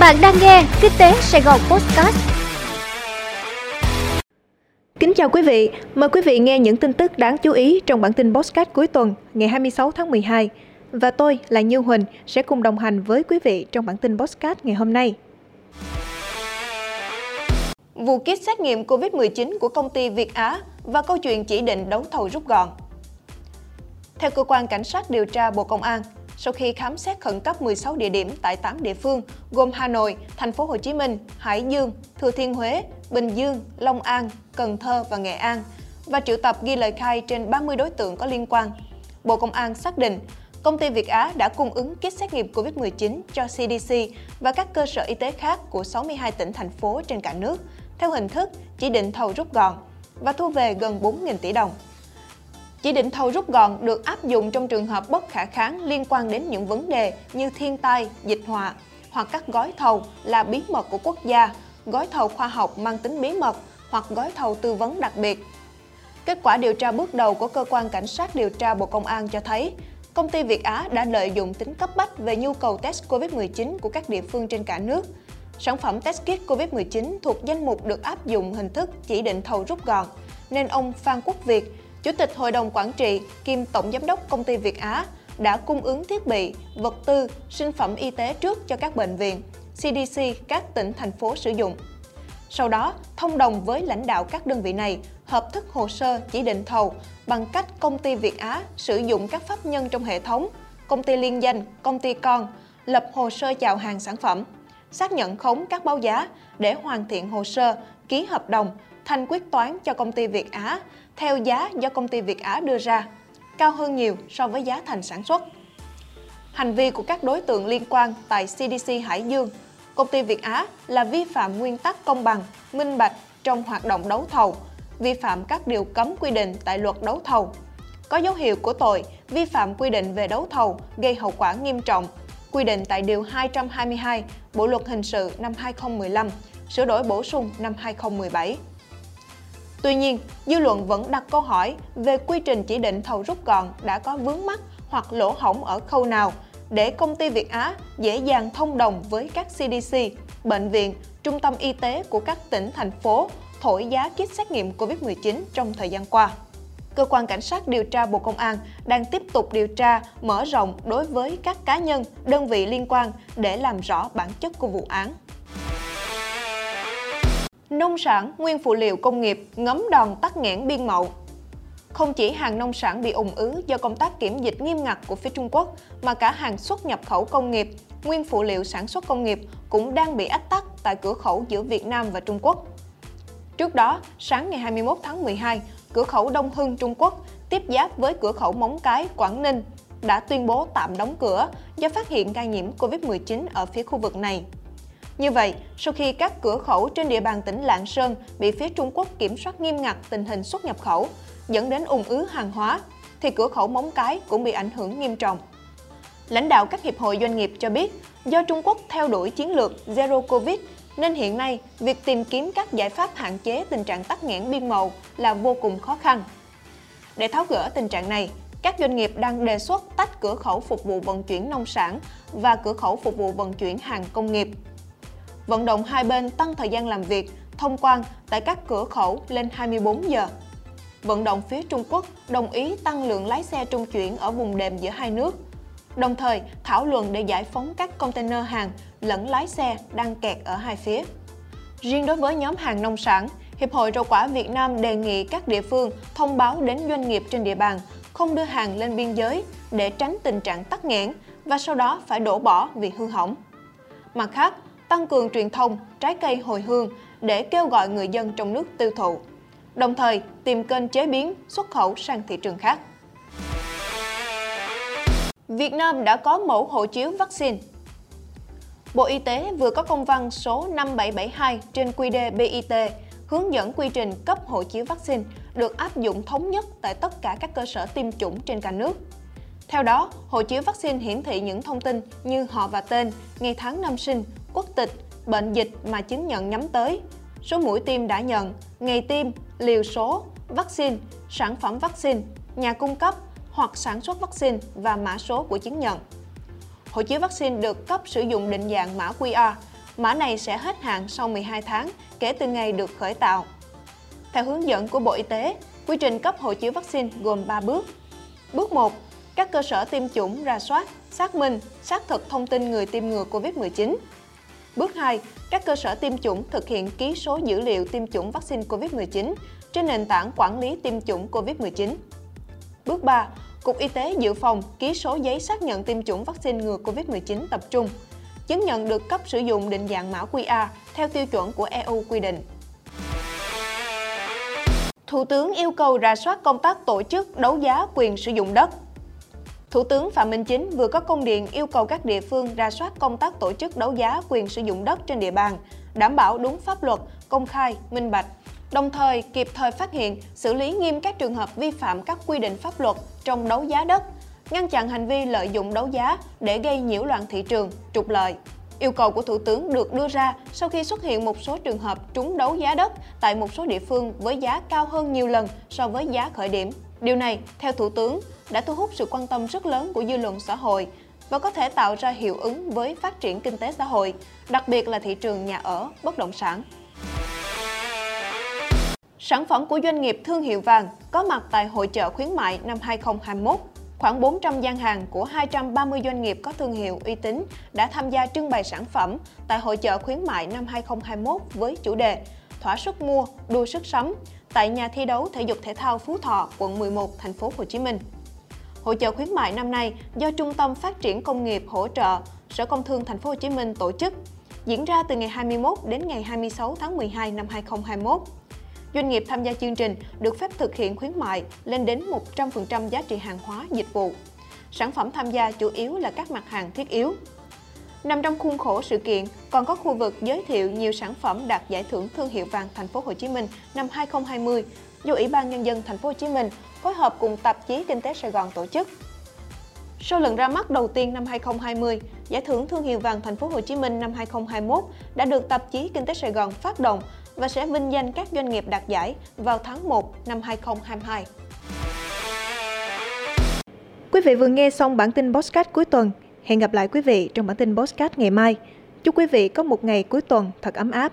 Bạn đang nghe Kinh tế Sài Gòn Podcast. Kính chào quý vị, mời quý vị nghe những tin tức đáng chú ý trong bản tin Podcast cuối tuần ngày 26 tháng 12. Và tôi là Như Huỳnh sẽ cùng đồng hành với quý vị trong bản tin Podcast ngày hôm nay. Vụ kit xét nghiệm COVID-19 của công ty Việt Á và câu chuyện chỉ định đấu thầu rút gọn. Theo cơ quan cảnh sát điều tra Bộ Công an, sau khi khám xét khẩn cấp 16 địa điểm tại 8 địa phương gồm Hà Nội, Thành phố Hồ Chí Minh, Hải Dương, Thừa Thiên Huế, Bình Dương, Long An, Cần Thơ và Nghệ An và triệu tập ghi lời khai trên 30 đối tượng có liên quan. Bộ Công an xác định công ty Việt Á đã cung ứng kit xét nghiệm COVID-19 cho CDC và các cơ sở y tế khác của 62 tỉnh thành phố trên cả nước theo hình thức chỉ định thầu rút gọn và thu về gần 4.000 tỷ đồng. Chỉ định thầu rút gọn được áp dụng trong trường hợp bất khả kháng liên quan đến những vấn đề như thiên tai, dịch họa hoặc các gói thầu là bí mật của quốc gia, gói thầu khoa học mang tính bí mật hoặc gói thầu tư vấn đặc biệt. Kết quả điều tra bước đầu của cơ quan cảnh sát điều tra Bộ Công an cho thấy, công ty Việt Á đã lợi dụng tính cấp bách về nhu cầu test COVID-19 của các địa phương trên cả nước. Sản phẩm test kit COVID-19 thuộc danh mục được áp dụng hình thức chỉ định thầu rút gọn, nên ông Phan Quốc Việt, Chủ tịch Hội đồng Quản trị kiêm Tổng Giám đốc Công ty Việt Á đã cung ứng thiết bị, vật tư, sinh phẩm y tế trước cho các bệnh viện, CDC các tỉnh, thành phố sử dụng. Sau đó, thông đồng với lãnh đạo các đơn vị này hợp thức hồ sơ chỉ định thầu bằng cách công ty Việt Á sử dụng các pháp nhân trong hệ thống, công ty liên danh, công ty con, lập hồ sơ chào hàng sản phẩm, xác nhận khống các báo giá để hoàn thiện hồ sơ, ký hợp đồng, thanh quyết toán cho công ty Việt Á theo giá do công ty Việt Á đưa ra, cao hơn nhiều so với giá thành sản xuất. Hành vi của các đối tượng liên quan tại CDC Hải Dương, công ty Việt Á là vi phạm nguyên tắc công bằng, minh bạch trong hoạt động đấu thầu, vi phạm các điều cấm quy định tại luật đấu thầu. Có dấu hiệu của tội vi phạm quy định về đấu thầu gây hậu quả nghiêm trọng, quy định tại Điều 222 Bộ Luật Hình sự năm 2015, sửa đổi bổ sung năm 2017. Tuy nhiên, dư luận vẫn đặt câu hỏi về quy trình chỉ định thầu rút gọn đã có vướng mắc hoặc lỗ hổng ở khâu nào để công ty Việt Á dễ dàng thông đồng với các CDC, bệnh viện, trung tâm y tế của các tỉnh, thành phố thổi giá kit xét nghiệm COVID-19 trong thời gian qua. Cơ quan Cảnh sát điều tra Bộ Công an đang tiếp tục điều tra mở rộng đối với các cá nhân, đơn vị liên quan để làm rõ bản chất của vụ án. Nông sản, nguyên phụ liệu công nghiệp ngấm đòn tắc nghẽn biên mậu. Không chỉ hàng nông sản bị ủng ứ do công tác kiểm dịch nghiêm ngặt của phía Trung Quốc, mà cả hàng xuất nhập khẩu công nghiệp, nguyên phụ liệu sản xuất công nghiệp cũng đang bị ách tắc tại cửa khẩu giữa Việt Nam và Trung Quốc. Trước đó, sáng ngày 21 tháng 12, cửa khẩu Đông Hưng Trung Quốc tiếp giáp với cửa khẩu Móng Cái, Quảng Ninh đã tuyên bố tạm đóng cửa do phát hiện ca nhiễm COVID-19 ở phía khu vực này. Như vậy, sau khi các cửa khẩu trên địa bàn tỉnh Lạng Sơn bị phía Trung Quốc kiểm soát nghiêm ngặt tình hình xuất nhập khẩu, dẫn đến ủng ứ hàng hóa, thì cửa khẩu Móng Cái cũng bị ảnh hưởng nghiêm trọng. Lãnh đạo các hiệp hội doanh nghiệp cho biết, do Trung Quốc theo đuổi chiến lược Zero Covid, nên hiện nay việc tìm kiếm các giải pháp hạn chế tình trạng tắc nghẽn biên mậu là vô cùng khó khăn. Để tháo gỡ tình trạng này, các doanh nghiệp đang đề xuất tách cửa khẩu phục vụ vận chuyển nông sản và cửa khẩu phục vụ vận chuyển hàng công nghiệp vận động hai bên tăng thời gian làm việc, thông quan tại các cửa khẩu lên 24 giờ. Vận động phía Trung Quốc đồng ý tăng lượng lái xe trung chuyển ở vùng đệm giữa hai nước. Đồng thời, thảo luận để giải phóng các container hàng lẫn lái xe đang kẹt ở hai phía. Riêng đối với nhóm hàng nông sản, Hiệp hội Rau quả Việt Nam đề nghị các địa phương thông báo đến doanh nghiệp trên địa bàn không đưa hàng lên biên giới để tránh tình trạng tắc nghẽn và sau đó phải đổ bỏ vì hư hỏng. Mặt khác, tăng cường truyền thông trái cây hồi hương để kêu gọi người dân trong nước tiêu thụ, đồng thời tìm kênh chế biến, xuất khẩu sang thị trường khác. Việt Nam đã có mẫu hộ chiếu vaccine. Bộ Y tế vừa có công văn số 5772 trên QĐ BIT hướng dẫn quy trình cấp hộ chiếu vaccine được áp dụng thống nhất tại tất cả các cơ sở tiêm chủng trên cả nước. Theo đó, hộ chiếu vaccine hiển thị những thông tin như họ và tên, ngày tháng năm sinh, quốc tịch, bệnh dịch mà chứng nhận nhắm tới, số mũi tiêm đã nhận, ngày tiêm, liều số, vaccine, sản phẩm vaccine, nhà cung cấp hoặc sản xuất vaccine và mã số của chứng nhận. Hộ chiếu vaccine được cấp sử dụng định dạng mã QR, mã này sẽ hết hạn sau 12 tháng kể từ ngày được khởi tạo. Theo hướng dẫn của Bộ Y tế, quy trình cấp hộ chiếu vaccine gồm 3 bước. Bước 1. Các cơ sở tiêm chủng ra soát, xác minh, xác thực thông tin người tiêm ngừa COVID-19. Bước 2. Các cơ sở tiêm chủng thực hiện ký số dữ liệu tiêm chủng vaccine COVID-19 trên nền tảng quản lý tiêm chủng COVID-19. Bước 3. Cục Y tế Dự phòng ký số giấy xác nhận tiêm chủng vaccine ngừa COVID-19 tập trung, chứng nhận được cấp sử dụng định dạng mã QR theo tiêu chuẩn của EU quy định. Thủ tướng yêu cầu rà soát công tác tổ chức đấu giá quyền sử dụng đất. Thủ tướng Phạm Minh Chính vừa có công điện yêu cầu các địa phương ra soát công tác tổ chức đấu giá quyền sử dụng đất trên địa bàn, đảm bảo đúng pháp luật, công khai, minh bạch, đồng thời kịp thời phát hiện, xử lý nghiêm các trường hợp vi phạm các quy định pháp luật trong đấu giá đất, ngăn chặn hành vi lợi dụng đấu giá để gây nhiễu loạn thị trường, trục lợi. Yêu cầu của Thủ tướng được đưa ra sau khi xuất hiện một số trường hợp trúng đấu giá đất tại một số địa phương với giá cao hơn nhiều lần so với giá khởi điểm. Điều này, theo Thủ tướng, đã thu hút sự quan tâm rất lớn của dư luận xã hội và có thể tạo ra hiệu ứng với phát triển kinh tế xã hội, đặc biệt là thị trường nhà ở, bất động sản. Sản phẩm của doanh nghiệp thương hiệu vàng có mặt tại hội chợ khuyến mại năm 2021 Khoảng 400 gian hàng của 230 doanh nghiệp có thương hiệu uy tín đã tham gia trưng bày sản phẩm tại hội chợ khuyến mại năm 2021 với chủ đề Thỏa sức mua, đua sức sắm tại nhà thi đấu thể dục thể thao Phú Thọ, quận 11, thành phố Hồ Chí Minh. Hội chợ khuyến mại năm nay do Trung tâm Phát triển Công nghiệp hỗ trợ Sở Công Thương thành phố Hồ Chí Minh tổ chức, diễn ra từ ngày 21 đến ngày 26 tháng 12 năm 2021. Doanh nghiệp tham gia chương trình được phép thực hiện khuyến mại lên đến 100% giá trị hàng hóa, dịch vụ. Sản phẩm tham gia chủ yếu là các mặt hàng thiết yếu. Nằm trong khuôn khổ sự kiện, còn có khu vực giới thiệu nhiều sản phẩm đạt giải thưởng thương hiệu vàng thành phố Hồ Chí Minh năm 2020 do Ủy ban nhân dân thành phố Hồ Chí Minh phối hợp cùng tạp chí Kinh tế Sài Gòn tổ chức. Sau lần ra mắt đầu tiên năm 2020, giải thưởng thương hiệu vàng thành phố Hồ Chí Minh năm 2021 đã được tạp chí Kinh tế Sài Gòn phát động và sẽ vinh danh các doanh nghiệp đạt giải vào tháng 1 năm 2022. Quý vị vừa nghe xong bản tin Bosscat cuối tuần. Hẹn gặp lại quý vị trong bản tin Postcard ngày mai. Chúc quý vị có một ngày cuối tuần thật ấm áp.